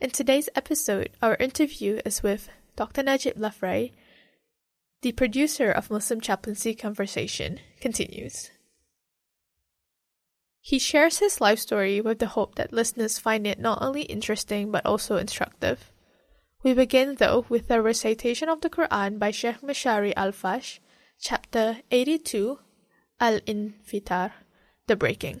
In today's episode, our interview is with Dr. Najib Lafraie, the producer of Muslim Chaplaincy Conversation, continues. He shares his life story with the hope that listeners find it not only interesting but also instructive. We begin, though, with a recitation of the Quran by Sheikh Mashari Alafasy, chapter 82, Al Infitar, The Breaking.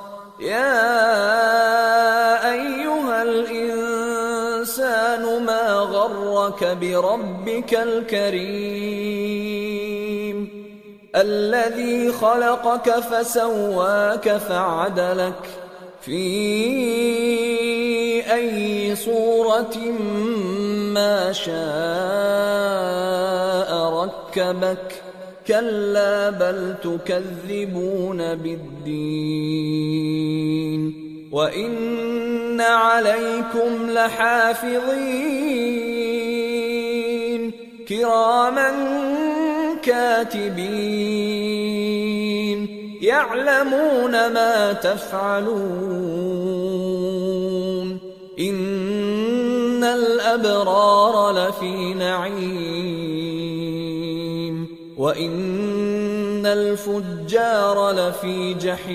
يا أيها الإنسان ما غرك بربك الكريم؟ الذي خلقك فسواك فعدلك في أي صورة ما شاء ركبك كلا بل تكذبون بالدين وإن عليكم لحافظين كراما كاتبين يعلمون ما تفعلون إن الأبرار لفي نعيم وإن الفجار لفي جحيم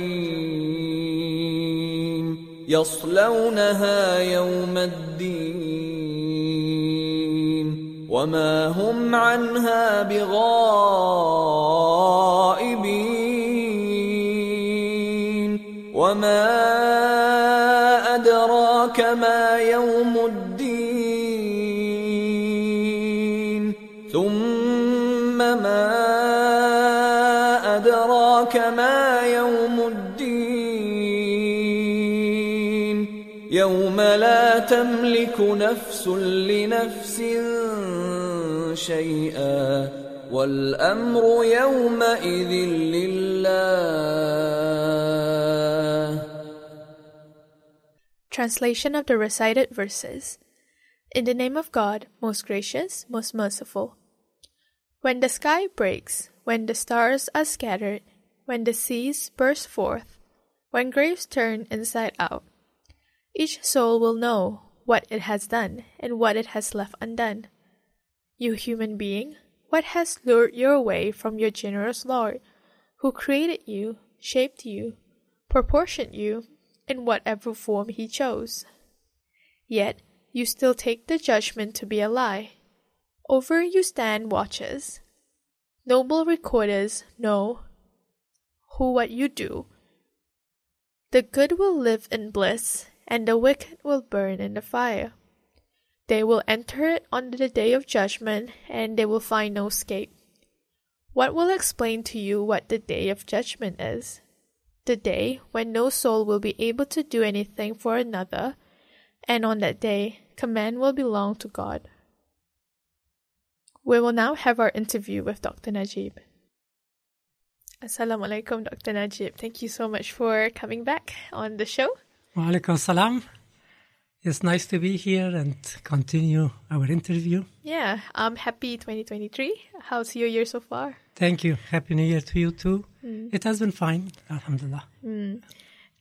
يصلونها يوم الدين وما هم عنها بغائبين وما أدراك ما يوم الدين لا تملك نفس لنفس شيئا والأمر يومئذ لله Translation of the recited verses. In the name of God, most gracious, most merciful. When the sky breaks, when the stars are scattered, when the seas burst forth, when graves turn inside out, each soul will know what it has done and what it has left undone. You human being, what has lured you away from your generous Lord, who created you, shaped you, proportioned you in whatever form he chose? Yet you still take the judgment to be a lie. Over you stand watchers. Noble recorders know who what you do. The good will live in bliss, and the wicked will burn in the fire. They will enter it on the day of judgment, and they will find no escape. What will explain to you what the day of judgment is? The day when no soul will be able to do anything for another, and on that day, command will belong to God. We will now have our interview with Dr. Najib. Assalamu alaikum, Dr. Najib. Thank you so much for coming back on the show. Wa alaikum salam. It's nice to be here and continue our interview. Yeah, um, happy 2023. How's your year so far? Thank you. Happy New Year to you too. It has been fine, Alhamdulillah.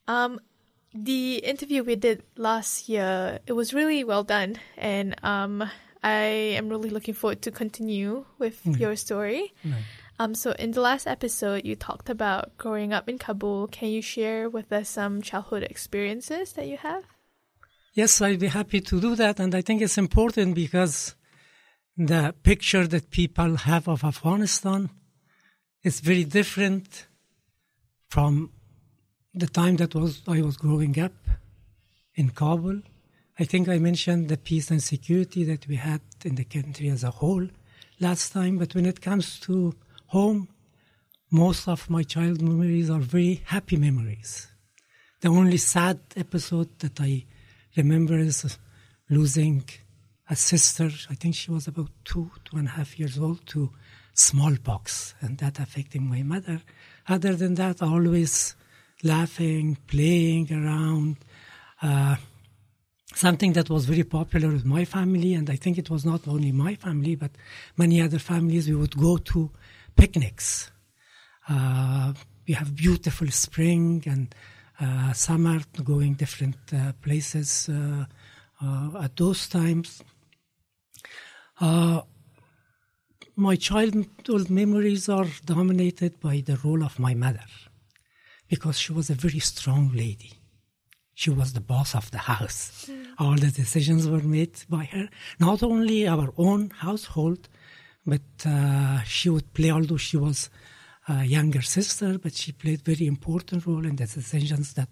Um, the interview we did last year, it was really well done, and um, I am really looking forward to continue with your story. Um, so in the last episode, you talked about growing up in Kabul. Can you share with us some childhood experiences that you have? Yes, I'd be happy to do that. And I think it's important because the picture that people have of Afghanistan is very different from the time that was I was growing up in Kabul. I think I mentioned the peace and security that we had in the country as a whole last time, but when it comes to home, most of my child memories are very happy memories. The only sad episode that I remember is losing a sister. I think she was about two, two and a half years old to smallpox, and that affecting my mother. Other than that, always laughing, playing around. Uh, something that was very popular with my family, and I think it was not only my family, but many other families. We would go to picnics. Uh, we have beautiful spring and uh, summer, going different uh, places uh, uh, at those times. Uh, my childhood memories are dominated by the role of my mother because she was a very strong lady. She was the boss of the house. All the decisions were made by her. Not only our own household, but uh, she would play, although she was a younger sister, but she played very important role in the decisions that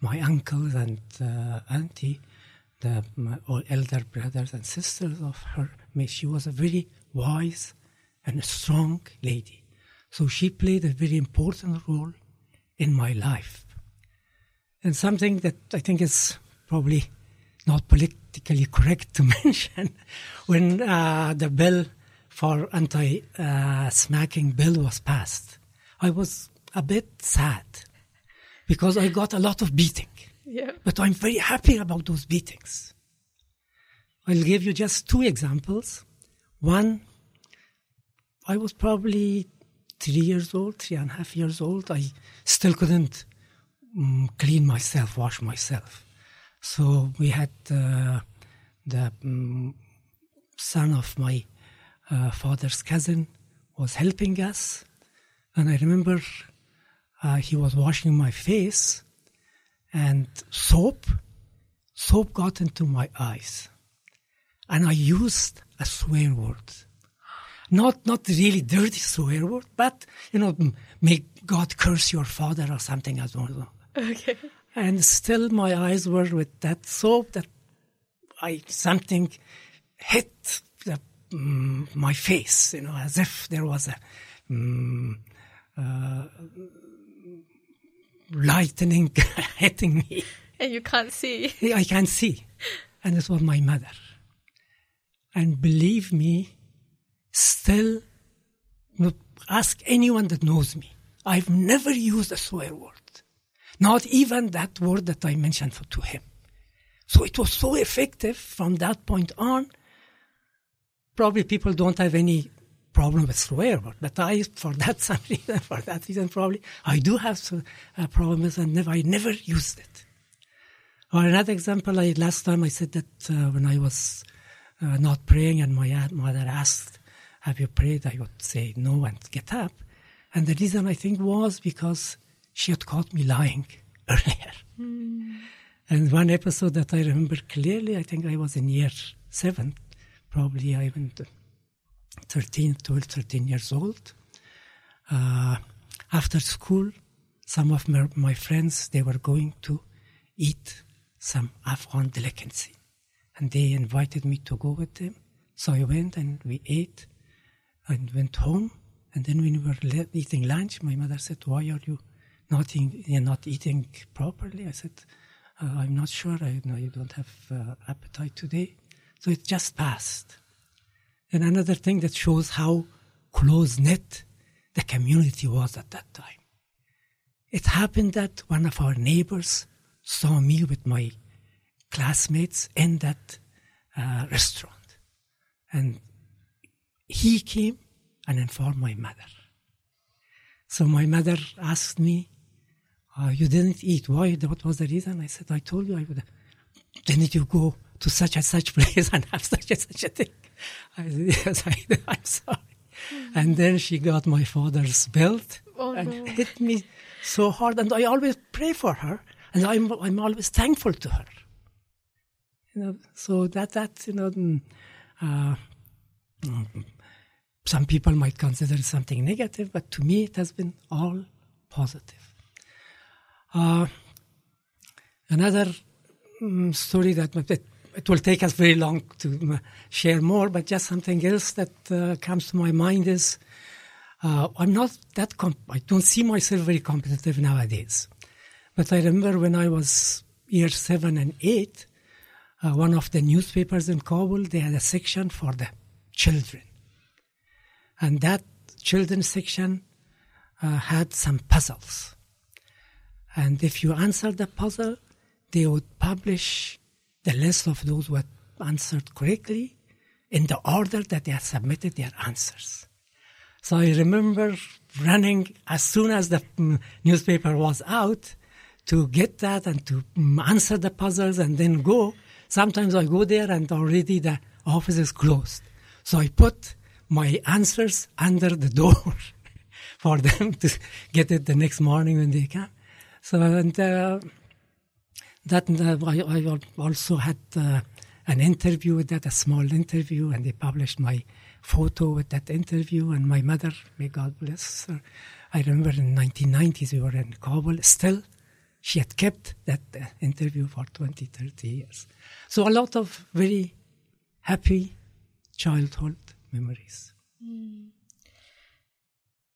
my uncles and uh, auntie, the all elder brothers and sisters of her, made. She was a very wise and a strong lady. So she played a very important role in my life. And something that I think is probably not politically correct to mention, when uh, the bill for anti-smacking bill was passed, I was a bit sad because I got a lot of beating. Yeah. But I'm very happy about those beatings. I'll give you just two examples. One, I was probably three years old, three and a half years old. I still couldn't um, clean myself, wash myself. So we had uh, the um, son of my uh, father's cousin was helping us, and I remember uh, he was washing my face, and soap, soap got into my eyes, and I used a swear word. Not not really dirty swear word, but you know, may God curse your father or something as well. Okay. And still, my eyes were with that soap that I something hit mm, my face, you know, as if there was a mm, uh, lightning hitting me. And you can't see. I can't see. And it was my mother. And believe me, still, ask anyone that knows me. I've never used a swear word. Not even that word that I mentioned for, to him. So it was so effective from that point on. Probably people don't have any problem with swear word, but I, for that some reason, for that reason, probably I do have some uh, problems and never, I never used it. Or another example, I, last time I said that uh, when I was uh, not praying and my a- mother asked, have you prayed? I would say no and get up. And the reason I think was because she had caught me lying earlier. And one episode that I remember clearly, I think I was in year seven, probably I went 13, 12, 13 years old. Uh, after school, some of my, my friends, they were going to eat some Afghan delicacy. And they invited me to go with them. So I went and we ate and went home. And then when we were eating lunch, my mother said, why are you not, eating, you're not eating properly? I said, uh, I'm not sure. I know you don't have uh, appetite today. So it just passed. And another thing that shows how close knit the community was at that time. It happened that one of our neighbors saw me with my classmates in that uh, restaurant. And he came and informed my mother. So my mother asked me, uh, You didn't eat. Why? What was the reason? I said, I told you I would. Didn't you go to such and such place and have such and such a thing? I said, Yes, I. I'm sorry. And then she got my father's belt Oh, and no. hit me so hard. And I always pray for her, and I'm, I'm always thankful to her. You know, so that that you know, mm, uh, mm, some people might consider it something negative, but to me it has been all positive. Uh, another mm, story that it, will take us very long to share more, but just something else that uh, comes to my mind is uh, I'm not that comp- I don't see myself very competitive nowadays. But I remember when I was year seven and eight, uh, one of the newspapers in Kabul they had a section for the children, and that children's section uh, had some puzzles. And if you answered the puzzle, they would publish the list of those who had answered correctly in the order that they had submitted their answers. So I remember running as soon as the mm, newspaper was out to get that and to mm, answer the puzzles and then go. Sometimes I go there and already the office is closed. So I put my answers under the door for them to get it the next morning when they come. So and uh, that uh, I, also had uh, an interview with that, a small interview, and they published my photo with that interview. And my mother, may God bless her, I remember in 1990s we were in Kabul. Still, she had kept that uh, interview for 20, 30 years. So a lot of very happy childhood memories.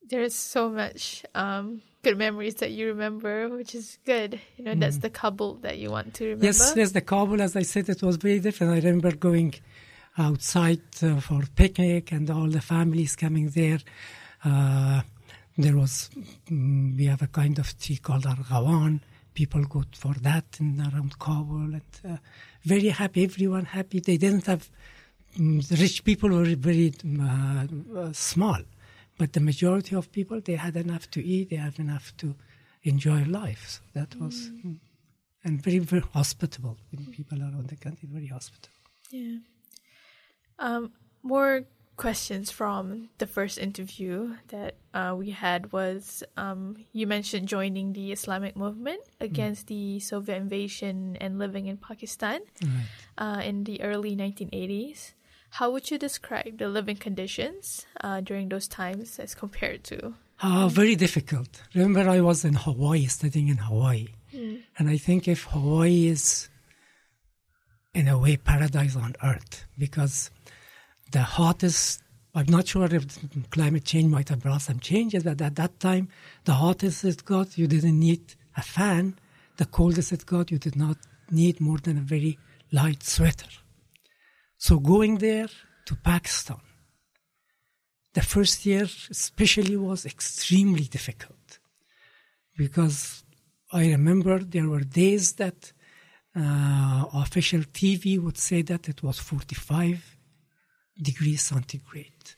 There's so much um, good memories that you remember, which is good. You know, that's the Kabul that you want to remember. Yes, yes, the Kabul, as I said, it was very different. I remember going outside uh, for picnic and all the families coming there. Uh, there was, mm, we have a kind of tea called Argawan. People go for that in around Kabul and uh, very happy, everyone happy. They didn't have, mm, the rich people were very mm, uh, small, but the majority of people, they had enough to eat, they have enough to enjoy life. So that was, mm, and very, very hospitable. People around the country, very hospitable. Yeah. Um, more questions from the first interview that uh, we had was um, you mentioned joining the Islamic movement against the Soviet invasion and living in Pakistan uh, in the early 1980s. How would you describe the living conditions uh, during those times as compared to? Uh, very difficult. Remember, I was in Hawaii, studying in Hawaii. And I think if Hawaii is, in a way, paradise on earth, because the hottest, I'm not sure if climate change might have brought some changes, but at that time, the hottest it got, you didn't need a fan. The coldest it got, you did not need more than a very light sweater. So going there to Pakistan, the first year especially was extremely difficult because I remember there were days that uh, official TV would say that it was 45 degrees centigrade.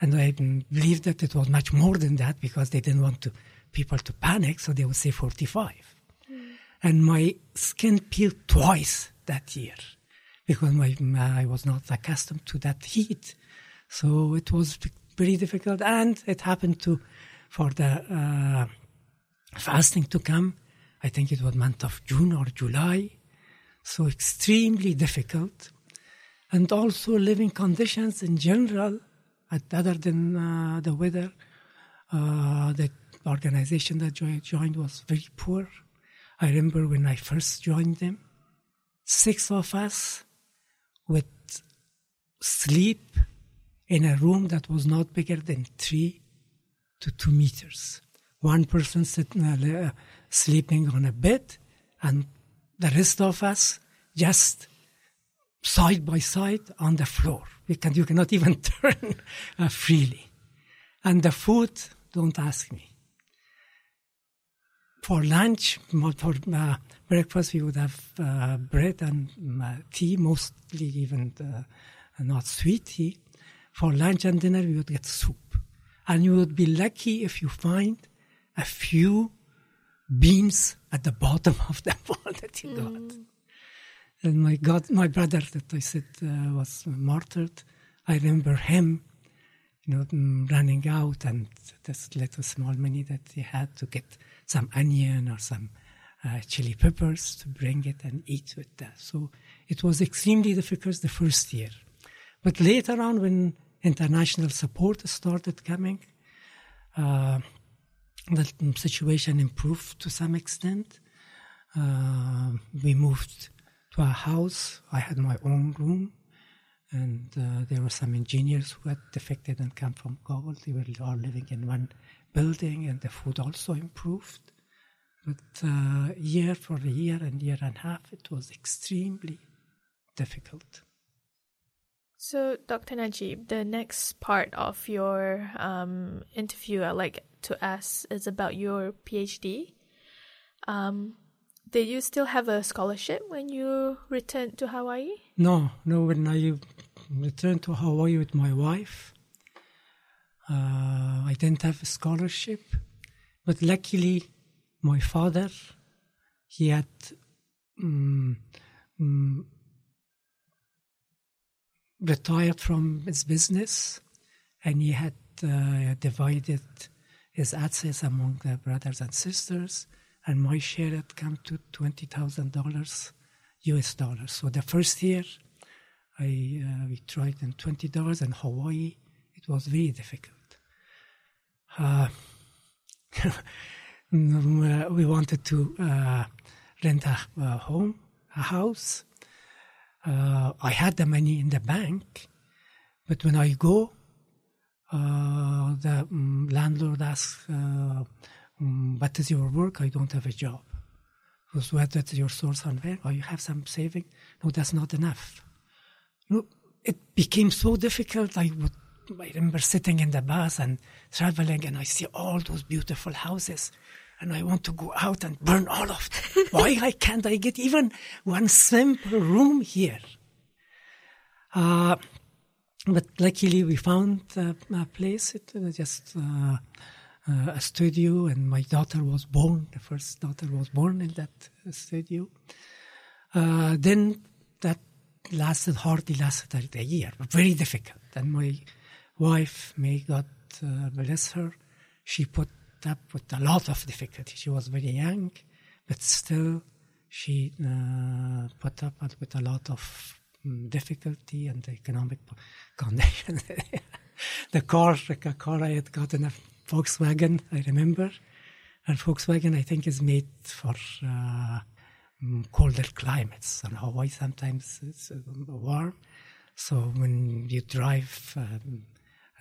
And I believe that it was much more than that because they didn't want to, people to panic, so they would say 45. And my skin peeled twice that year because my, I was not accustomed to that heat. So it was very difficult. And it happened to, for the uh, fasting to come, I think it was month of June or July. So extremely difficult. And also living conditions in general, other than uh, the weather, uh, the organization that I joined was very poor. I remember when I first joined them, six of us would sleep in a room that was not bigger than three to two meters. One person sitting, uh, sleeping on a bed, and the rest of us just side by side on the floor. You, can, you cannot even turn uh, freely. And the food, don't ask me. For lunch, for uh, breakfast, we would have uh, bread and uh, tea, mostly even uh, not sweet tea. For lunch and dinner, we would get soup. And you would be lucky if you find a few beans at the bottom of the bowl that you got. And my God, my brother that I said uh, was martyred, I remember him, you know, mm, running out and this little small money that he had to get some onion or some uh, chili peppers to bring it and eat with that. So it was extremely difficult the first year. But later on, when international support started coming, uh, the situation improved to some extent. Uh, we moved to a house. I had my own room, and uh, there were some engineers who had defected and come from Kabul. They were all living in one building, and the food also improved. But uh, year for a year and year and a half, it was extremely difficult. So, Dr. Najib, the next part of your um, interview I'd like to ask is about your PhD. Um, did you still have a scholarship when you returned to Hawaii? No, no. When I returned to Hawaii with my wife, uh, I didn't have a scholarship, but luckily, my father, he had um, um, retired from his business, and he had uh, divided his assets among the brothers and sisters, and my share had come to twenty thousand dollars, U.S. dollars. So the first year, I uh, we tried in twenty dollars in Hawaii. It was very difficult. Uh, we wanted to uh, rent a, a, home, a house. Uh, I had the money in the bank, but when I go, uh, the um, landlord asks, um, "What is your work?" I don't have a job. So what is your source on where? Oh, you have some saving? No, that's not enough. You know, it became so difficult. I would I remember sitting in the bus and traveling, and I see all those beautiful houses, and I want to go out and burn all of them. Why I can't I get even one simple room here? Uh, but luckily, we found uh, a place. It was just uh, uh, a studio, and my daughter was born. The first daughter was born in that studio. Uh, then that lasted hardly lasted a year, but very difficult. And my wife, may God uh, bless her, she put up with a lot of difficulty. She was very young, but still she uh, put up with a lot of um, difficulty and economic condition. the car, the car I had gotten a Volkswagen, I remember, and Volkswagen I think is made for uh, colder climates. And Hawaii sometimes it's uh, warm, so when you drive. Um,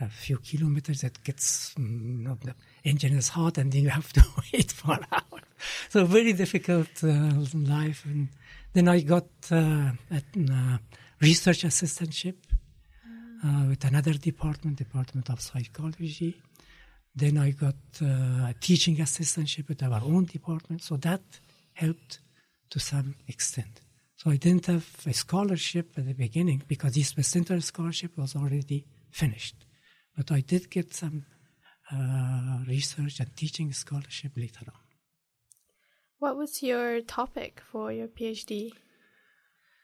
a few kilometers, that gets you know, the engine is hot, and then you have to wait for hours. So very difficult uh, life. And then I got uh, a uh, research assistantship uh, with another department, Department of Psychology. Then I got uh, a teaching assistantship with our own department. So that helped to some extent. So I didn't have a scholarship at the beginning because East West Center scholarship was already finished. But I did get some uh, research and teaching scholarship later on. What was your topic for your PhD?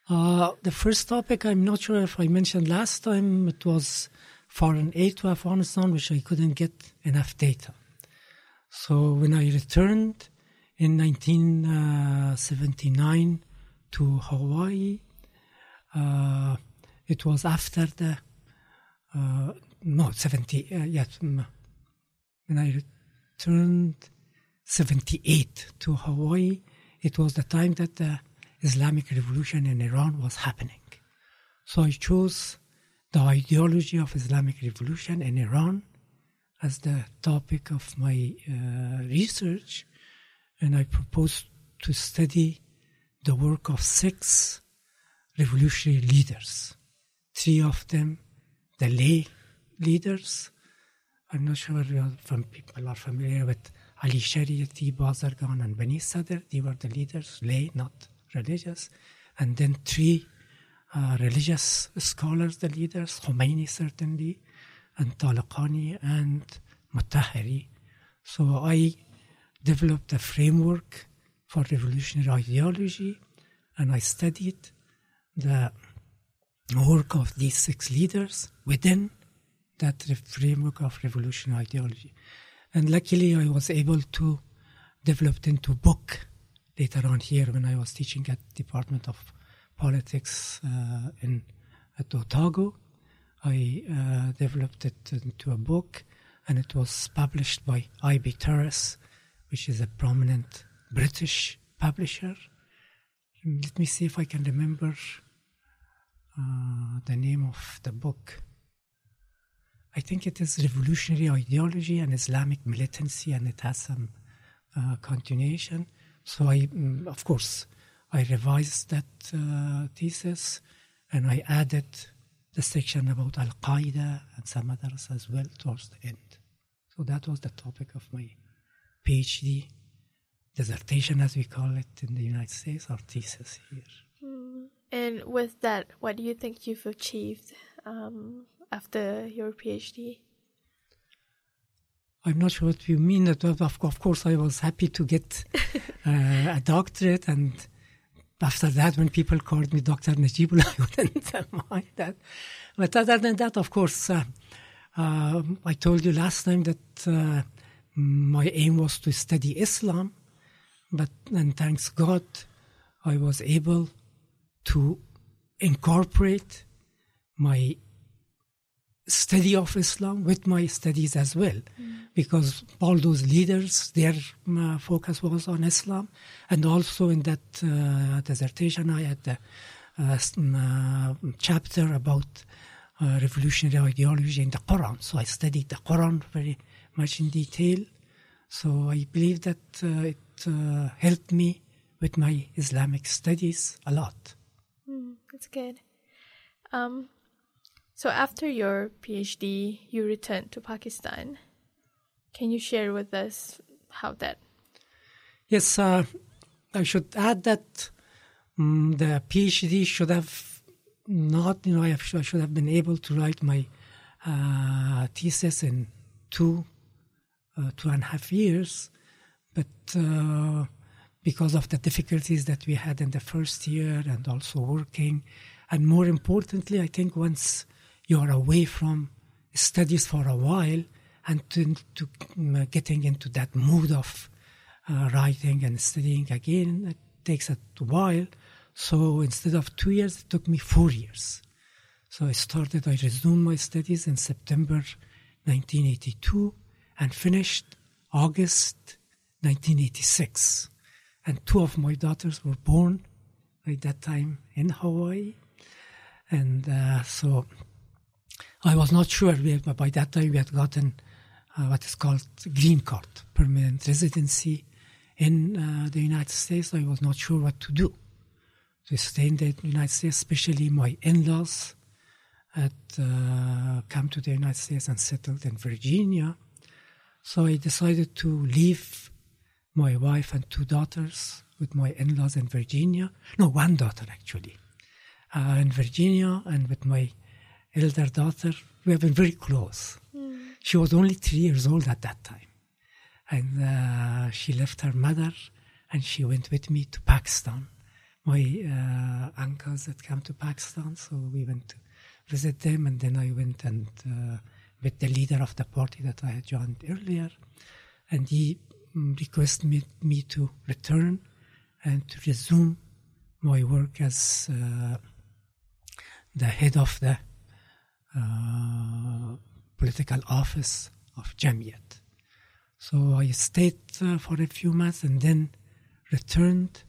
Uh, the first topic, I'm not sure if I mentioned last time, it was foreign aid to Afghanistan, which I couldn't get enough data. So when I returned in 1979 to Hawaii, uh, it was after the uh, no, 70, uh, yes. When I returned 78 to Hawaii, it was the time that the Islamic Revolution in Iran was happening. So I chose the ideology of Islamic Revolution in Iran as the topic of my uh, research, and I proposed to study the work of six revolutionary leaders. Three of them, the lay leaders. I'm not sure from people are familiar with Ali Shariati, Bazargan, and Bani Sadr. They were the leaders, lay, not religious. And then three uh, religious scholars, the leaders, Khomeini certainly, and Talaqani and Mutahari. So I developed a framework for revolutionary ideology, and I studied the work of these six leaders within that framework of revolutionary ideology. And luckily, I was able to develop it into a book later on here when I was teaching at Department of politics uh, in at Otago. I uh, developed it into a book, and it was published by I.B. Tauris, which is a prominent British publisher. Let me see if I can remember uh, the name of the book. I think it is Revolutionary Ideology and Islamic Militancy, and it has some uh, continuation. So I, mm, of course, I revised that uh, thesis, and I added the section about Al Qaeda and some others as well towards the end. So that was the topic of my PhD dissertation, as we call it in the United States, or thesis here. And with that, what do you think you've achieved um, after your PhD? I'm not sure what you mean. That of, of course, I was happy to get uh, a doctorate, and after that, when people called me Dr. Najibullah, I wouldn't mind that. But other than that, of course, uh, uh, I told you last time that uh, my aim was to study Islam, but and thanks God, I was able to incorporate my study of Islam with my studies as well, because all those leaders, their uh, focus was on Islam, and also in that uh, dissertation, I had a uh, uh, chapter about uh, revolutionary ideology in the Quran. So I studied the Quran very much in detail. So I believe that uh, it uh, helped me with my Islamic studies a lot. That's good. Um, so after your PhD, you returned to Pakistan. Can you share with us how that? Yes, uh, I should add that mm the PhD should have not, you know, I, have, I should have been able to write my uh, thesis in two, uh, two and a half years, but uh, because of the difficulties that we had in the first year and also working, and more importantly, I think once you are away from studies for a while and to, to mm, getting into that mood of uh, writing and studying again. It takes a while. So instead of two years, it took me four years. So I started, I resumed my studies in September 1982 and finished August 1986. And two of my daughters were born at that time in Hawaii. And uh, so I was not sure, we, by that time we had gotten uh, what is called green card, permanent residency in uh, the United States. I was not sure what to do. To stay in the United States, especially my in-laws had uh, come to the United States and settled in Virginia. So I decided to leave my wife and two daughters with my in-laws in Virginia. No, one daughter actually, uh, in Virginia, and with my elder daughter. We have been very close. She was only three years old at that time, and uh, she left her mother, and she went with me to Pakistan. My uh, uncles had come to Pakistan, so we went to visit them, and then I went and uh, met the leader of the party that I had joined earlier, and he mm, requested me, me to return and to resume my work as uh, the head of the uh, political office of Jamiat. So I stayed uh, for a few months and then returned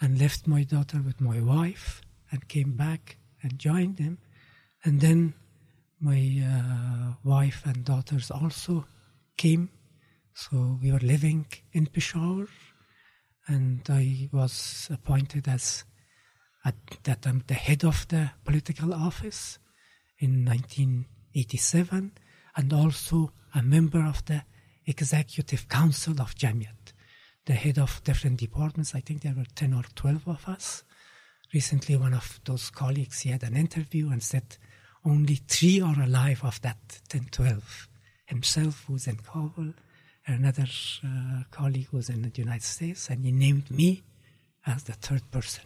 and left my daughter with my wife and came back and joined them. And then my uh, wife and daughters also came. So we were living in Peshawar and I was appointed as at that time the head of the political office in 1987 and also a member of the executive council of Jamiat, the head of different departments. I think there were 10 or 12 of us. Recently, one of those colleagues, he had an interview and said only three are alive of that 10, 12. Himself, who's in Kabul, another uh, colleague who's in the United States, and he named me as the third person.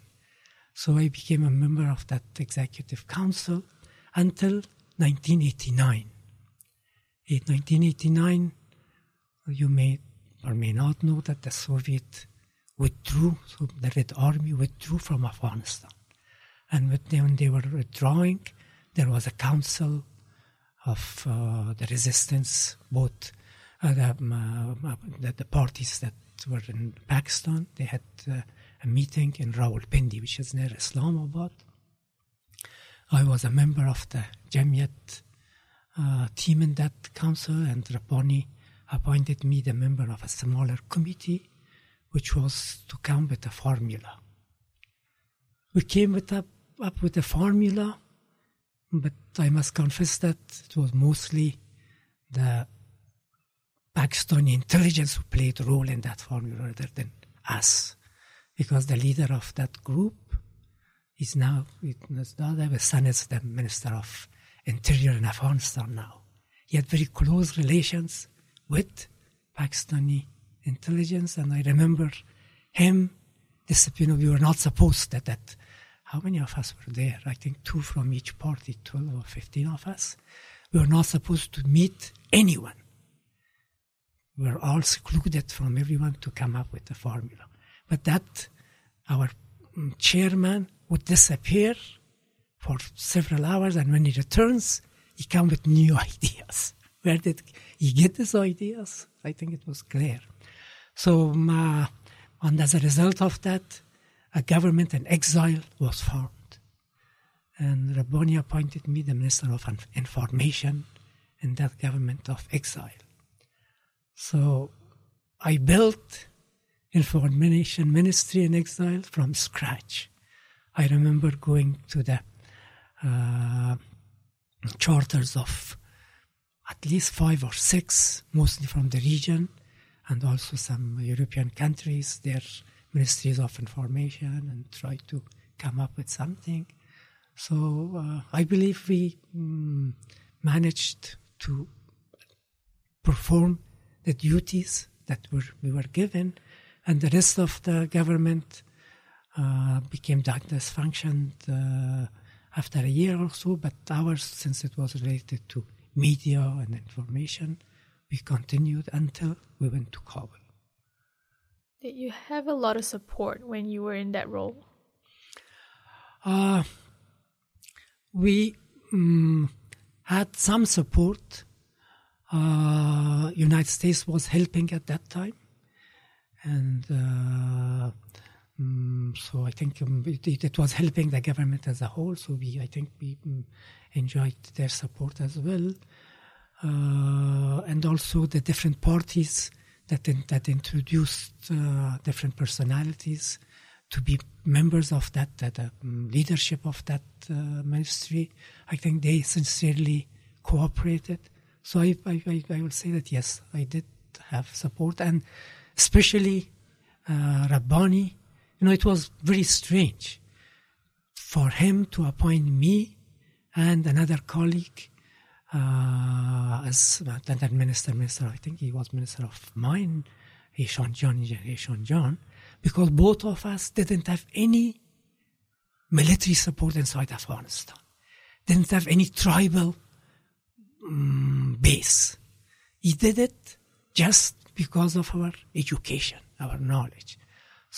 So I became a member of that executive council until 1989. In 1989, you may or may not know that the Soviet withdrew, so the Red Army withdrew from Afghanistan. And when they were withdrawing, there was a council of uh, the resistance, both uh, the, um, uh, the, the parties that were in Pakistan. They had uh, a meeting in Rawalpindi, which is near Islamabad. I was a member of the Jamiat uh, team in that council, and Rabbani appointed me the member of a smaller committee, which was to come with a formula. We came with up, up with a formula, but I must confess that it was mostly the Pakistani intelligence who played a role in that formula rather than us, because the leader of that group is now, his son is the Minister of Interior in Afghanistan now. He had very close relations with Pakistani intelligence, and I remember him disciplining. We were not supposed that, that how many of us were there? I think two from each party, 12 or 15 of us. We were not supposed to meet anyone. We were all secluded from everyone to come up with a formula. But that, our chairman would disappear for several hours, and when he returns, he comes with new ideas. Where did he get these ideas? I think it was clear. So, um, uh, and as a result of that, a government in exile was formed. And Rabbani appointed me the Minister of Information in that government of exile. So I built information ministry in exile from scratch. I remember going to the uh, charters of at least five or six, mostly from the region, and also some European countries, their ministries of information, and try to come up with something. So uh, I believe we um, managed to perform the duties that were, we were given, and the rest of the government uh, became dysfunctioned uh, after a year or so. But ours, since it was related to media and information, we continued until we went to Kabul. Did you have a lot of support when you were in that role? Uh, we um, had some support. Uh, United States was helping at that time, and uh, um, so I think um, it, it, was helping the government as a whole. So we, I think, we um, enjoyed their support as well, uh, and also the different parties that in, that introduced uh, different personalities to be members of that, that uh, leadership of that uh, ministry. I think they sincerely cooperated. So I, I, I, will say that yes, I did have support, and especially uh, Rabbani. You know, it was very strange for him to appoint me and another colleague uh, as that minister, minister, I think he was minister of mine, Ishan John, Ishan John, because both of us didn't have any military support inside Afghanistan, didn't have any tribal um, base. He did it just because of our education, our knowledge.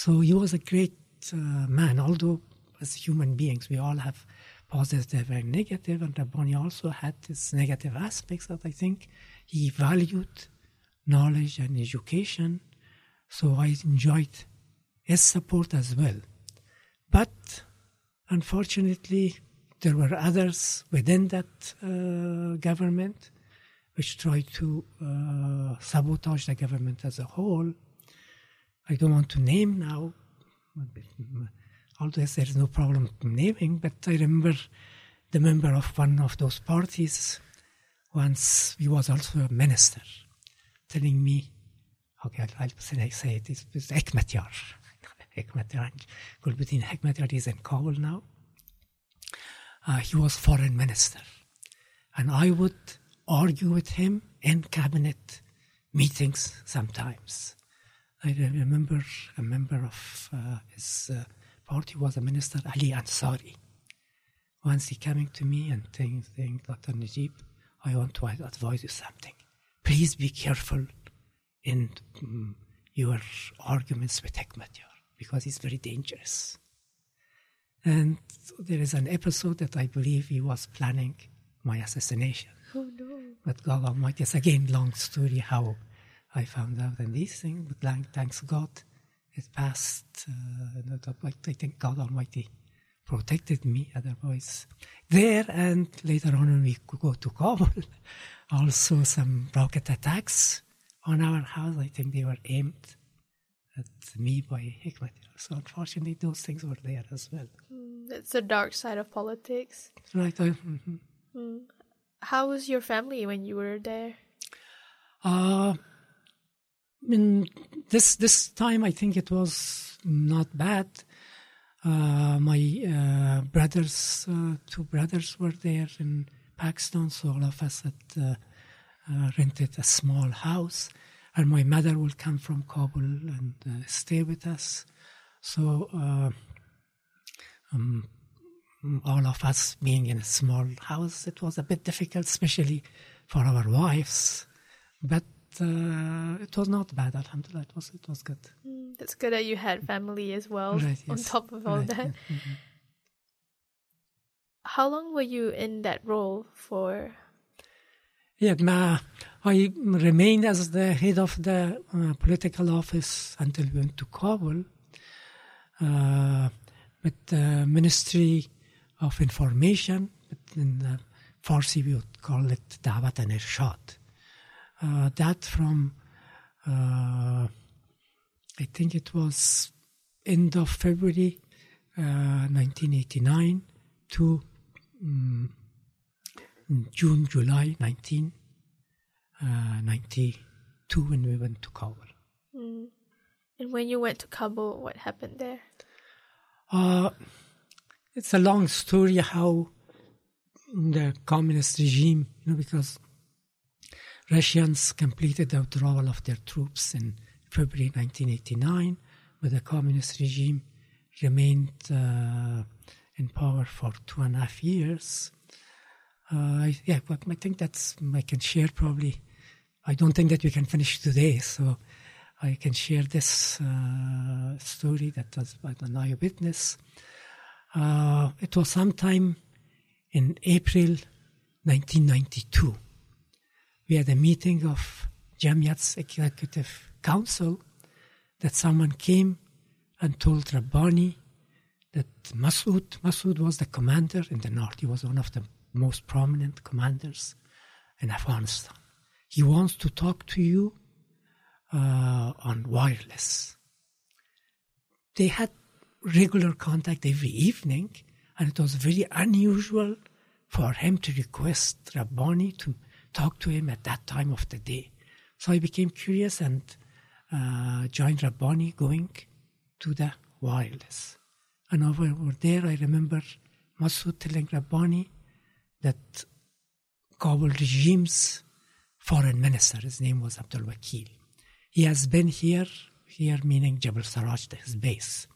So he was a great uh, man, although as human beings we all have positive and negative, and Rabbani also had his negative aspects that I think he valued knowledge and education. So I enjoyed his support as well. But unfortunately, there were others within that uh, government which tried to uh, sabotage the government as a whole. I don't want to name now, although there is no problem naming, but I remember the member of one of those parties once, he was also a minister, telling me, okay, I'll, I'll say, it, it's, it's Hekmatyar. Hekmatyar, Gulbuddin Hekmatyar is in Kabul now. Uh, he was foreign minister. And I would argue with him in cabinet meetings sometimes. I remember a member of uh, his uh, party was a minister, Ali Ansari. Once he coming to me and saying, saying Dr. Najib, I want to advise you something. Please be careful in um, your arguments with Hekmatyar because he's very dangerous. And there is an episode that I believe he was planning my assassination. Oh no. But God Almighty, it's again long story how I found out and these things. But thank- thanks God, it passed. Uh, like I think God Almighty protected me. Otherwise, there and later on when we could go to Kabul, also some rocket attacks on our house. I think they were aimed at me by Hikmat. So unfortunately, those things were there as well. That's the dark side of politics. Right. I, mhm. How was your family when you were there? Uh, in this this time, I think it was not bad. Uh, my uh, brothers, uh, two brothers, were there in Pakistan, so all of us had uh, uh, rented a small house, and my mother will come from Kabul and uh, stay with us. So um, all of us being in a small house, it was a bit difficult, especially for our wives. But uh, it was not bad, alhamdulillah. It was, it was good. That's good that you had family as well Right, on yes. top of all Right, that. yeah, mhm. How long were you in that role for? Yeah, ma, I remained as the head of the uh, political office until we went to Kabul. Uh, with the Ministry of Information, but in the Farsi we would call it Dawat and Irshad. Uh, that from, uh, I think it was end of February uh, 1989 to mm, June, July 1992 when we went to Kabul. And when you went to Kabul, what happened there? Uh, it's a long story how the communist regime, you know, because Russians completed the withdrawal of their troops in February 1989, but the communist regime remained uh, in power for two and a half years. Uh, yeah, but I think that's I can share probably. I don't think that we can finish today, so I can share this uh, story that was by an eyewitness. Uh, it was sometime in April 1992. We had a meeting of Jamiat's executive council that someone came and told Rabbani that Masood, Masood was the commander in the north. He was one of the most prominent commanders in Afghanistan. He wants to talk to you uh, on wireless. They had regular contact every evening, and it was very unusual for him to request Rabbani to talk to him at that time of the day. So I became curious and uh, joined Rabbani going to the wireless. And over, there, I remember Masood telling Rabbani that Kabul regime's foreign minister, his name was Abdul Wakil, he has been here, here meaning Jabal Saraj, his base,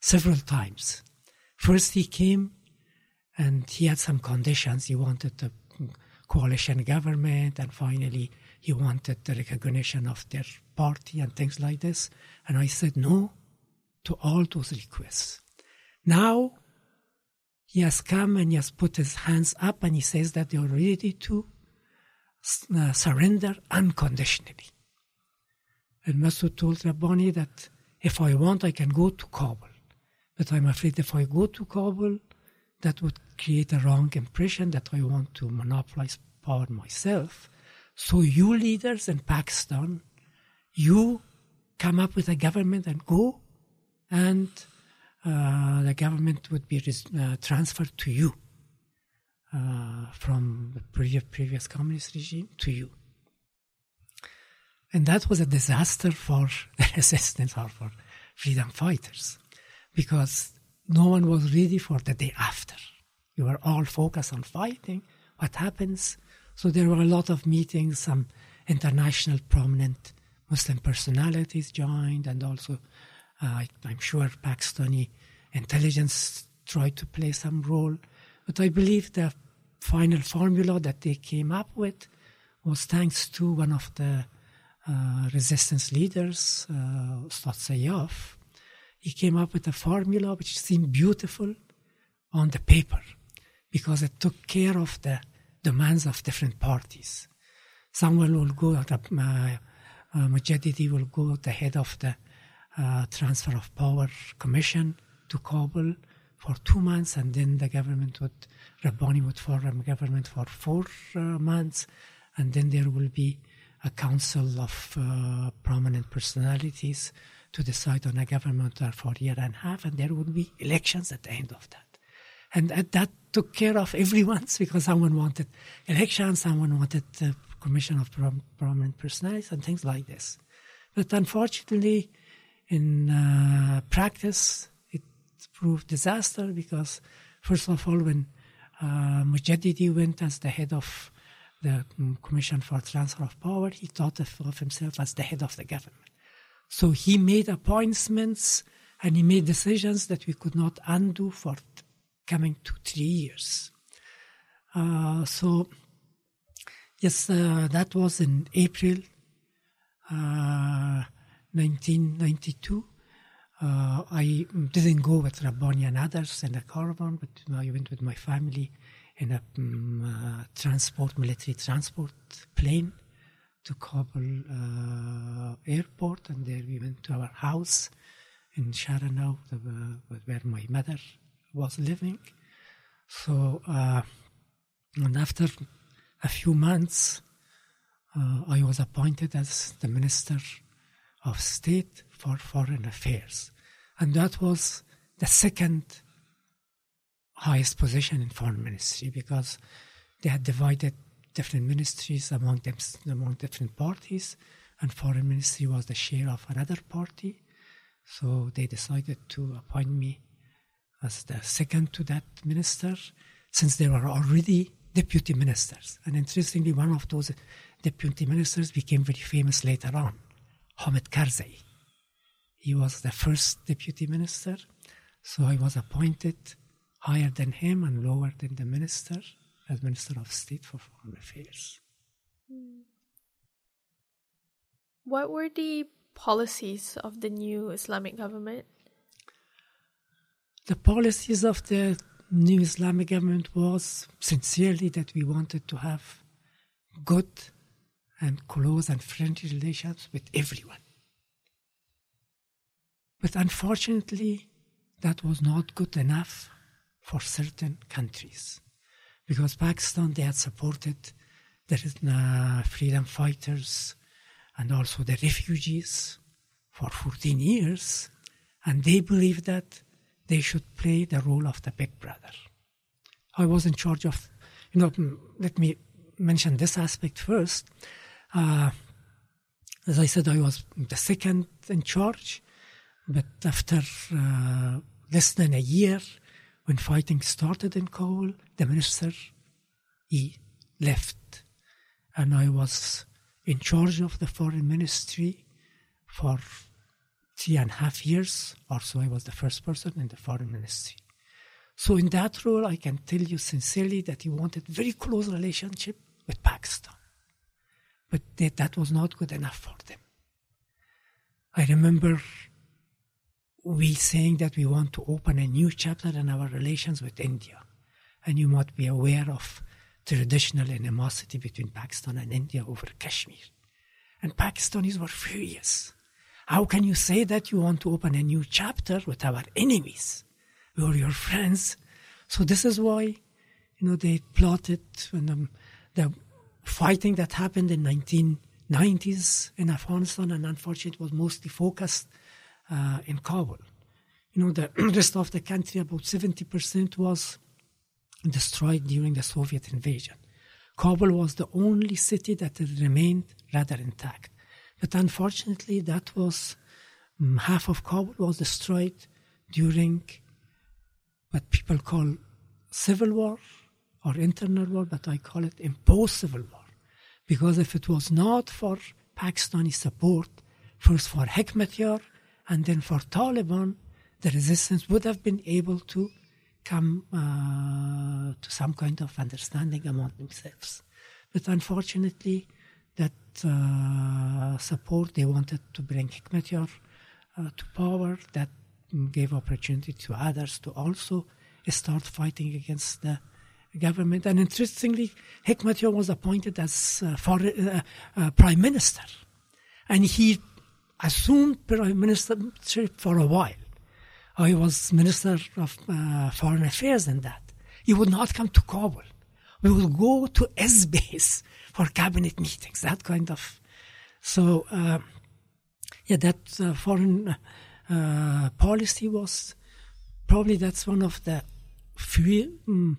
several times. First, he came and he had some conditions. He wanted a coalition government, and finally, he wanted the recognition of their party and things like this. And I said no to all those requests. Now, he has come and he has put his hands up and he says that they are ready to uh, surrender unconditionally. And Masood told Rabbani that if I want, I can go to Kabul. But I'm afraid if I go to Kabul, that would create a wrong impression that I want to monopolize power myself. So you leaders in Pakistan, you come up with a government and go, and uh, the government would be res- uh, transferred to you uh, from the previous, previous communist regime to you. And that was a disaster for the resistance or for freedom fighters because no one was ready for the day after. We were all focused on fighting. What happens? So there were a lot of meetings, some international prominent Muslim personalities joined, and also uh, I'm sure Pakistani intelligence tried to play some role. But I believe the final formula that they came up with was thanks to one of the uh, resistance leaders, uh, Ustad Sayyaf. He came up with a formula which seemed beautiful, on the paper because it took care of the demands of different parties. Someone will go, the, uh, uh, will go the head of the uh, Transfer of Power Commission to Kabul for two months, and then the government would, Rabbani would form government for four uh, months, and then there will be a council of uh, prominent personalities to decide on a government for a year and a half, and there would be elections at the end of that. And that took care of everyone's because someone wanted elections, someone wanted the commission of prom- prominent personalities, and things like this. But unfortunately, in uh, practice, it proved disaster because, first of all, when uh, Mujadidi went as the head of the um, Commission for Transfer of Power, he thought of, of himself as the head of the government. So he made appointments and he made decisions that we could not undo for coming to three years. Uh, so, yes, uh, that was in April uh, 1992. Uh, I didn't go with Rabbani and others in a caravan, but I went with my family in a um, transport, military transport plane to Kabul uh, airport, and there we went to our house in Sharanau, where my mother was living. So, uh, and after a few months, uh, I was appointed as the Minister of State for Foreign Affairs. And that was the second highest position in Foreign Ministry because they had divided different ministries among them, among different parties, and Foreign Ministry was the share of another party. So they decided to appoint me as the second to that minister, since there were already deputy ministers. And interestingly, one of those deputy ministers became very famous later on, Hamid Karzai. He was the first deputy minister, so I was appointed higher than him and lower than the minister as Minister of State for Foreign Affairs. Hmm. What were the policies of the new Islamic government? The policies of the new Islamic government was sincerely that we wanted to have good and close and friendly relations with everyone. But unfortunately, that was not good enough for certain countries. Because Pakistan, they had supported the freedom fighters and also the refugees for 14 years, and they believed that they should play the role of the big brother. I was in charge of, you know, let me mention this aspect first. Uh, as I said, I was the second in charge, but after uh, less than a year, when fighting started in Kabul, the minister he left, and I was in charge of the foreign ministry for three and a half years or so. I was the first person in the foreign ministry. So in that role, I can tell you sincerely that he wanted very close relationship with Pakistan, but that, that was not good enough for them. I remember we saying that we want to open a new chapter in our relations with India, and you might be aware of traditional animosity between Pakistan and India over Kashmir. And Pakistanis were furious. How can you say that you want to open a new chapter with our enemies? We are your friends. So this is why, you know, they plotted when um, the fighting that happened in 1990s in Afghanistan, and unfortunately, was mostly focused uh, in Kabul. You know, the rest of the country, about 70% was destroyed during the Soviet invasion. Kabul was the only city that remained rather intact. But unfortunately, that was um, half of Kabul was destroyed during what people call civil war or internal war, but I call it imposed civil war. Because if it was not for Pakistani support, first for Hekmatyar and then for Taliban, the resistance would have been able to come uh, to some kind of understanding among themselves. But unfortunately, that uh, support they wanted to bring Hekmatyar uh, to power, that gave opportunity to others to also start fighting against the government. And interestingly, Hekmatyar was appointed as uh, foreign, uh, uh, prime minister, and he assumed prime ministership for a while. I was minister of uh, foreign affairs and that. He would not come to Kabul. We would go to S base for cabinet meetings, that kind of. So, uh, yeah, that uh, foreign uh, policy was probably that's one of the few, um,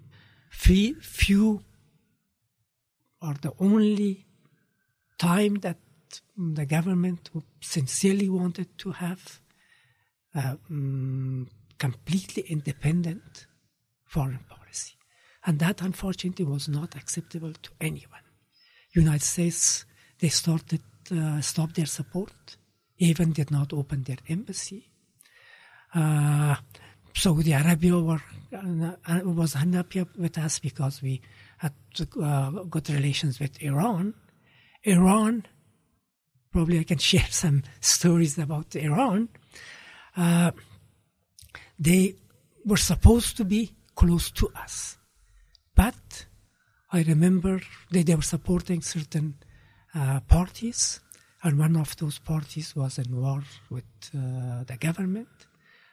few, few or the only time that the government sincerely wanted to have um, completely independent foreign policy. And that unfortunately was not acceptable to anyone. United States, they started, uh, stopped their support, even did not open their embassy. Uh, Saudi Arabia were, uh, was unhappy with us because we had uh, good relations with Iran. Iran, probably I can share some stories about Iran. Uh, they were supposed to be close to us. But I remember they, they were supporting certain uh, parties, and one of those parties was in war with uh, the government.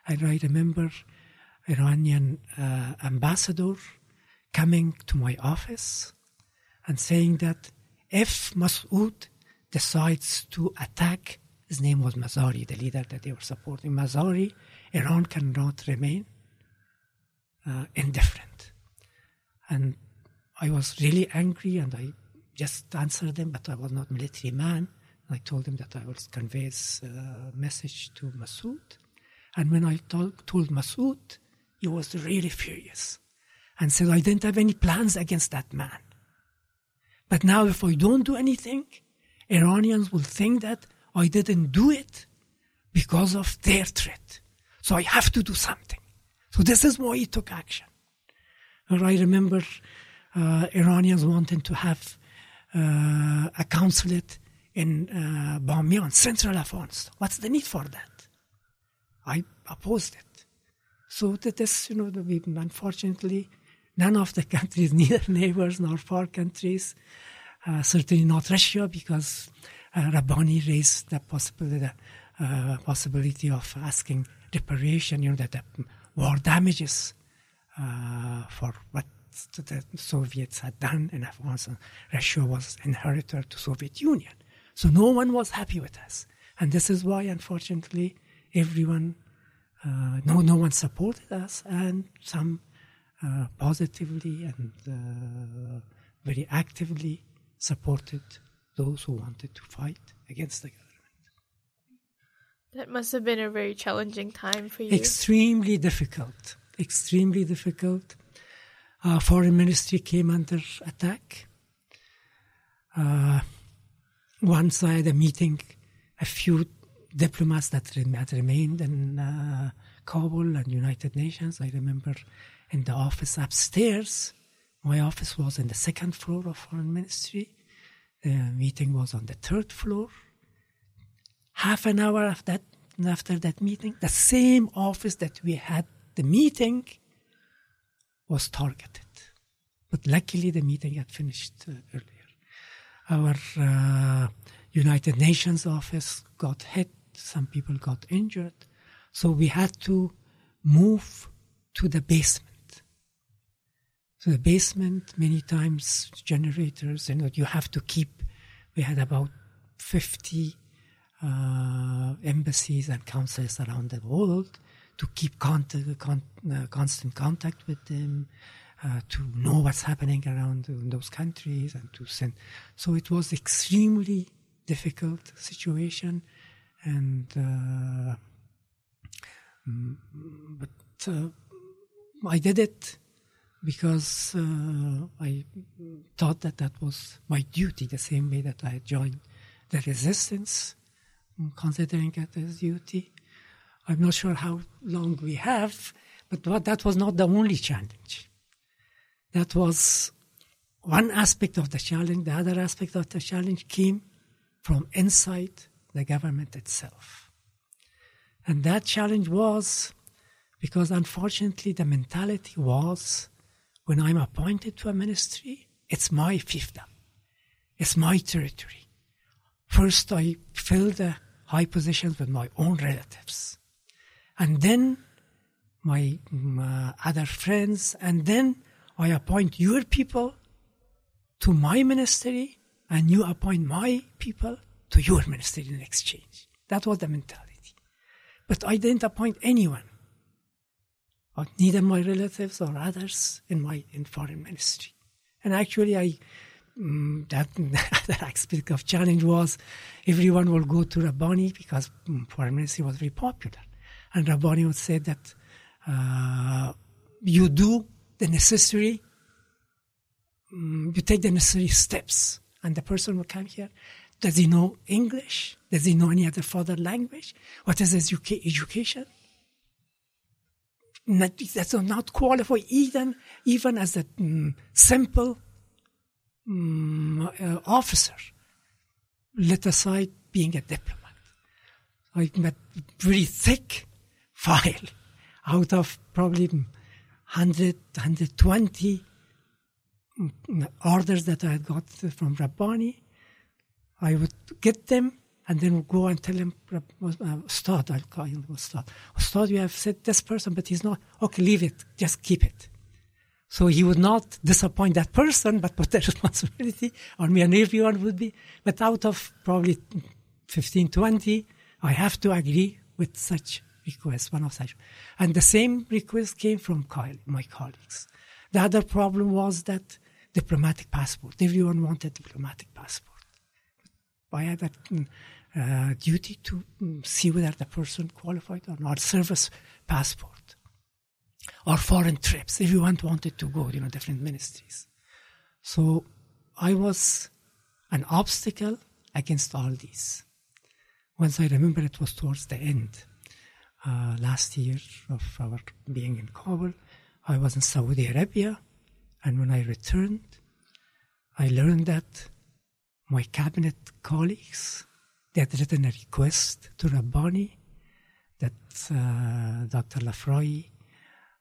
And I remember Iranian uh, ambassador coming to my office and saying that if Masoud decides to attack, his name was Mazari, the leader that they were supporting, Mazari, Iran cannot remain uh, indifferent. And I was really angry and I just answered them, but I was not military man. I told him that I would convey his uh, message to Masoud. And when I told, told Masoud, he was really furious and said, I didn't have any plans against that man. But now if I don't do anything, Iranians will think that I didn't do it because of their threat. So I have to do something. So this is why he took action. Or I remember uh, Iranians wanting to have uh, a consulate in uh, Bamiyan, central Afghanistan. What's the need for that? I opposed it. So that is, you know, we, unfortunately, none of the countries, neither neighbors nor far countries, uh, certainly not Russia, because uh, Rabbani raised the possibility, uh, possibility of asking reparation, you know, that the war damages for what the Soviets had done in Afghanistan. Russia was inheritor to Soviet Union. So no one was happy with us. And this is why, unfortunately, everyone, uh, no, no one supported us, and some uh, positively and uh, very actively supported those who wanted to fight against the government. That must have been a very challenging time for you. Extremely difficult. Extremely difficult. Our foreign ministry came under attack. Uh, once I had a meeting, a few diplomats that had remained in uh, Kabul and United Nations. I remember in the office upstairs. My office was in the second floor of foreign ministry. The meeting was on the third floor. Half an hour after that, after that meeting, the same office that we had the meeting was targeted. But luckily, the meeting had finished uh, earlier. Our uh, United Nations office got hit, some people got injured, so we had to move to the basement. So the basement, many times generators, you know, you have to keep. We had about 50 uh, embassies and consuls around the world to keep con- uh, constant contact with them, uh, to know what's happening around those countries, and to send. So it was extremely difficult situation, and uh, mm, but uh, I did it because uh, I thought that that was my duty, the same way that I had joined the resistance, considering it as duty. I'm not sure how long we have, but that was not the only challenge. That was one aspect of the challenge. The other aspect of the challenge came from inside the government itself. And that challenge was because unfortunately the mentality was when I'm appointed to a ministry, it's my fiefdom, it's my territory. First, I fill the high positions with my own relatives, and then my uh, other friends, and then I appoint your people to my ministry, and you appoint my people to your ministry in exchange. That was the mentality. But I didn't appoint anyone, or neither my relatives or others in my in foreign ministry. And actually, I mm, that other aspect of challenge was everyone will go to Rabbani because mm, foreign ministry was very popular, and Rabbani would say that uh, you do the necessary, mm, you take the necessary steps, and the person will come here. Does he know English? Does he know any other further language? What is his educa- education? That's not qualified even even as a mm, simple mm, uh, officer. Let aside being a diplomat. Like a very thick file out of probably 100, 120 mm, orders that I had got from Rabbani. I would get them and then go and tell him, uh, Ustad, I'll call him Ustad. Ustad, you have said this person, but he's not. Okay, leave it. Just keep it. So he would not disappoint that person, but put the responsibility on me, and everyone would be. But out of probably 15, 20, I have to agree with such requests, one of such. And the same request came from my colleagues. The other problem was that diplomatic passport. Everyone wanted diplomatic passport. I had that uh, duty to mm, see whether the person qualified or not. Service passport or foreign trips, if you want, wanted to go, you know, different ministries. So I was an obstacle against all these. Once I remember it was towards the end uh, last year of our being in Kabul. I was in Saudi Arabia, and when I returned, I learned that my cabinet colleagues they had written a request to Rabbani that uh, Dr. Lafraie,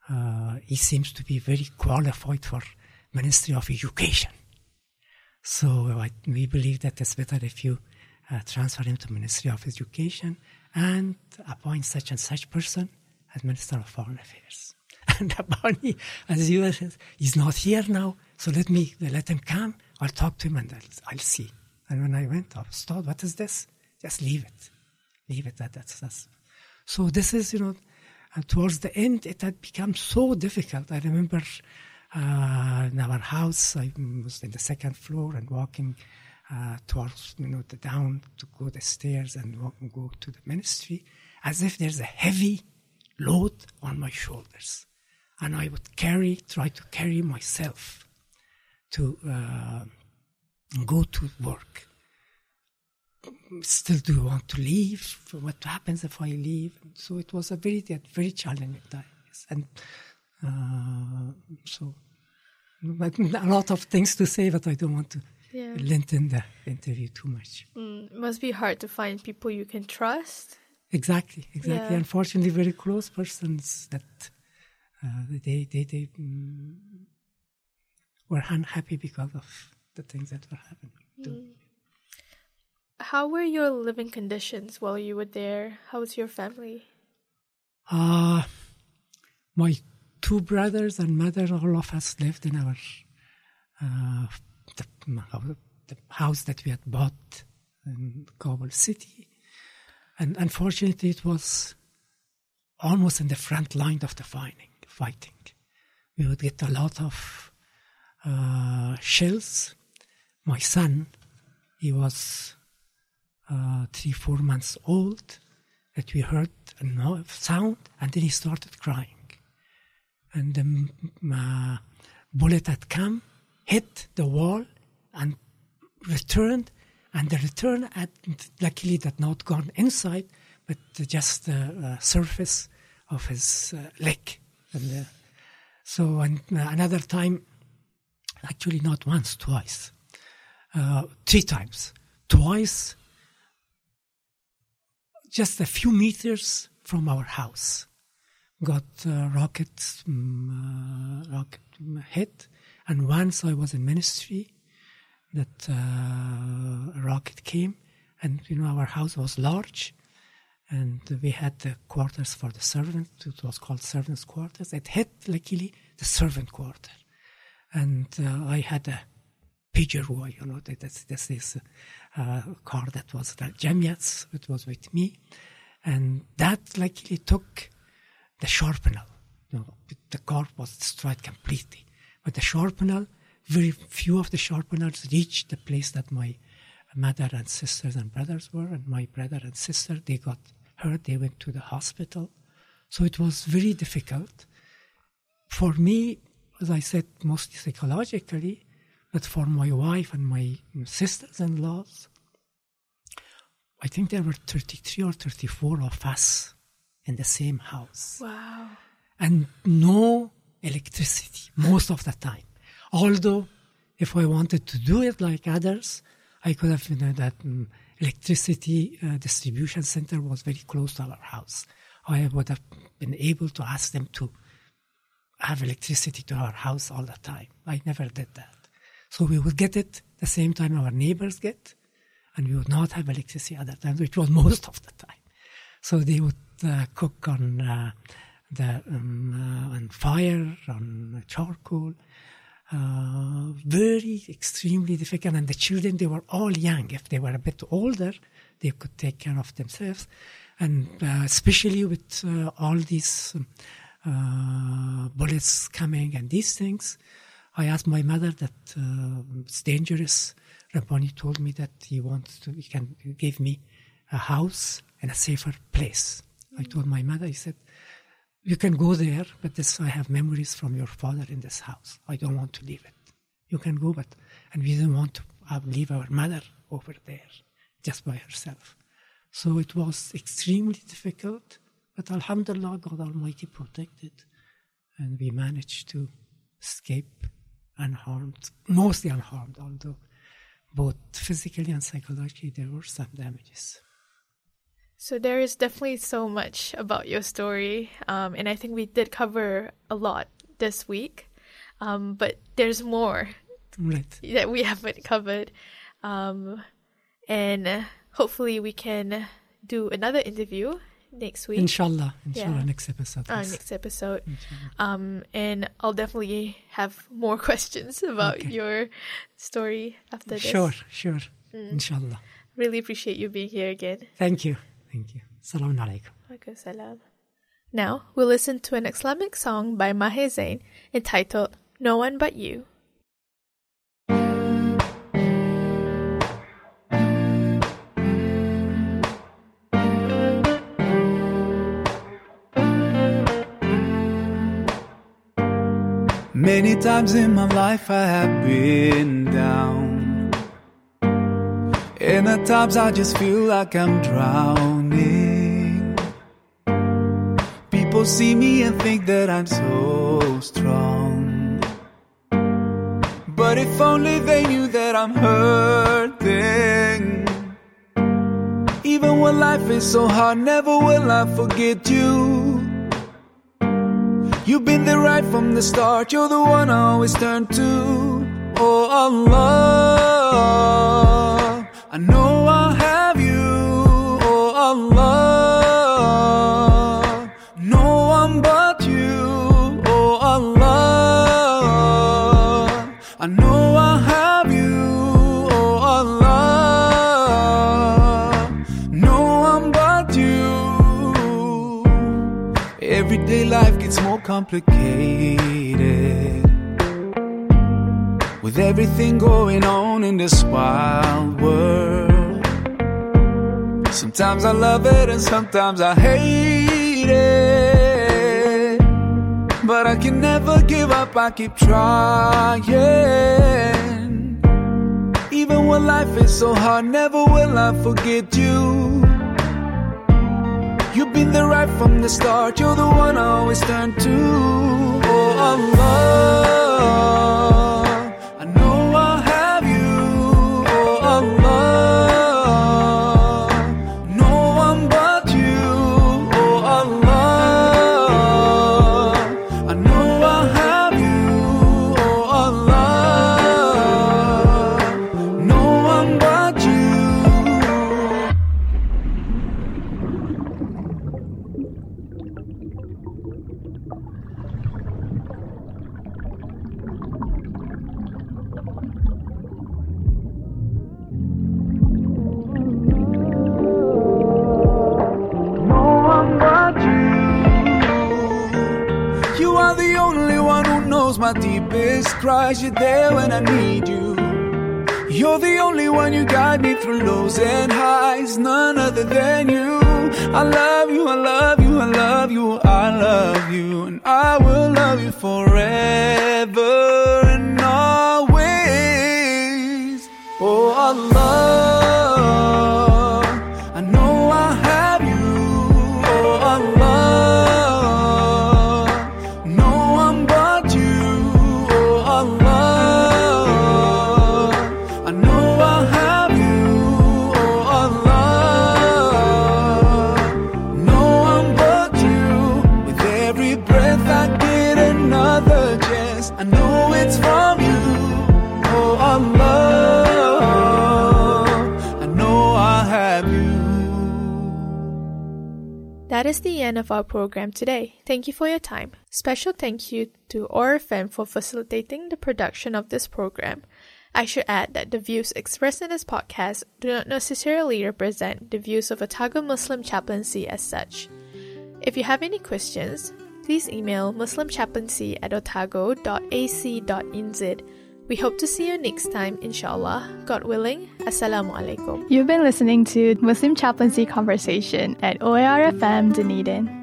uh, he seems to be very qualified for Ministry of Education. So I, we believe that it's better if you uh, transfer him to Ministry of Education and appoint such and such person as Minister of Foreign Affairs. And Rabbani, as you said, he's not here now, so let me let him come. I'll talk to him and I'll, I'll see. And when I went, I was told, what is this? Just leave it. Leave it. That, that's, that's. So this is, you know, and towards the end, it had become so difficult. I remember uh, in our house, I was in the second floor and walking uh, towards, you know, the down to go the stairs and walk and go to the ministry, as if there's a heavy load on my shoulders. And I would carry, try to carry myself to uh, go to work still do you want to leave? What happens if I leave? So it was a very, very challenging time. Yes. And uh, so a lot of things to say, but I don't want to yeah. lengthen the interview too much. Mm, it must be hard to find people you can trust. Exactly, exactly. Yeah. Unfortunately, very close persons that uh, they they they mm, were unhappy because of the things that were happening. Mm. How were your living conditions while you were there? How was your family? Uh, my two brothers and mother, all of us lived in our uh, the, the house that we had bought in Kabul city. And unfortunately, it was almost in the front line of the fighting. fighting. We would get a lot of uh, shells. My son, he was uh, three, four months old, that we heard a sound, and then he started crying. And the uh, bullet had come, hit the wall, and returned, and the return had luckily did not gone inside, but just the uh, surface of his uh, leg. And uh, so, and uh, another time, actually not once, twice, uh, three times. Twice just a few meters from our house. got rockets, um, uh, rocket hit. And once I was in ministry, that uh, rocket came, and you know our house was large, and we had the quarters for the servants. It was called servants' quarters. It hit luckily the servant quarter, and uh, I had a Peugeot, you know, that, that's, that's this uh, car that was the Jamiats, it was with me. And that luckily took the sharpener. You know, the car was destroyed completely. But the sharpener, very few of the sharpeners reached the place that my mother and sisters and brothers were. And my brother and sister, they got hurt. They went to the hospital. So it was very difficult. For me, as I said, mostly psychologically, but for my wife and my sisters in laws, I think there were 33 or 34 of us in the same house. Wow. And no electricity most of the time. Although, if I wanted to do it like others, I could have, you know, that um, electricity uh, distribution center was very close to our house. I would have been able to ask them to have electricity to our house all the time. I never did that. So we would get it the same time our neighbors get, and we would not have electricity other times, which was most of the time. So they would uh, cook on uh, the um, uh, on fire, on charcoal. Uh, very extremely difficult, and the children they were all young. If they were a bit older, they could take care of themselves, and uh, especially with uh, all these um, bullets coming and these things, I asked my mother that uh, it's dangerous. Rabbani told me that he wants to, he can give me a house and a safer place. I told my mother, he said, you can go there, but this, I have memories from your father in this house. I don't want to leave it. You can go, but, and we didn't want to uh, leave our mother over there just by herself. So it was extremely difficult, but Alhamdulillah, God Almighty protected, and we managed to escape unharmed, mostly unharmed, although both physically and psychologically there were some damages. So there is definitely so much about your story, um, and I think we did cover a lot this week. Um, but there's more right. that we haven't covered, um, and hopefully we can do another interview next week. Inshallah, inshallah, Yeah. next episode. uh, next episode. Inshallah. Um, and I'll definitely have more questions about Okay. your story after this. Sure, sure. Mm. Inshallah. Really appreciate you being here again. Thank you. Thank you. Assalamu alaikum. Walaikum salam. Now we'll listen to an Islamic song by Maher Zain entitled No One But You. Many times in my life I have been down. And at times I just feel like I'm drowning. People see me and think that I'm so strong. But if only they knew that I'm hurting. Even when life is so hard, never will I forget you. You've been there right from the start, you're the one I always turn to. Oh Allah, I know complicated. With everything going on in this wild world. Sometimes I love it and sometimes I hate it. But I can never give up, I keep trying. Even when life is so hard, never will I forget you. You've there right from the start. You're the one I always turn to. Oh Allah, deepest cries. You're there when I need you. You're the only one you guide me through lows and highs, none other than you. I love you, I love you, I love you, I love you, and I will love you forever is the end of our program today. Thank you for your time. Special thank you to OARFM for facilitating the production of this program. I should add that the views expressed in this podcast do not necessarily represent the views of Otago Muslim Chaplaincy as such. If you have any questions, please email muslimchaplaincy at otago.ac.nz. We hope to see you next time, inshallah. God willing. Assalamu alaikum. You've been listening to Muslim Chaplaincy Conversation at OARFM Dunedin.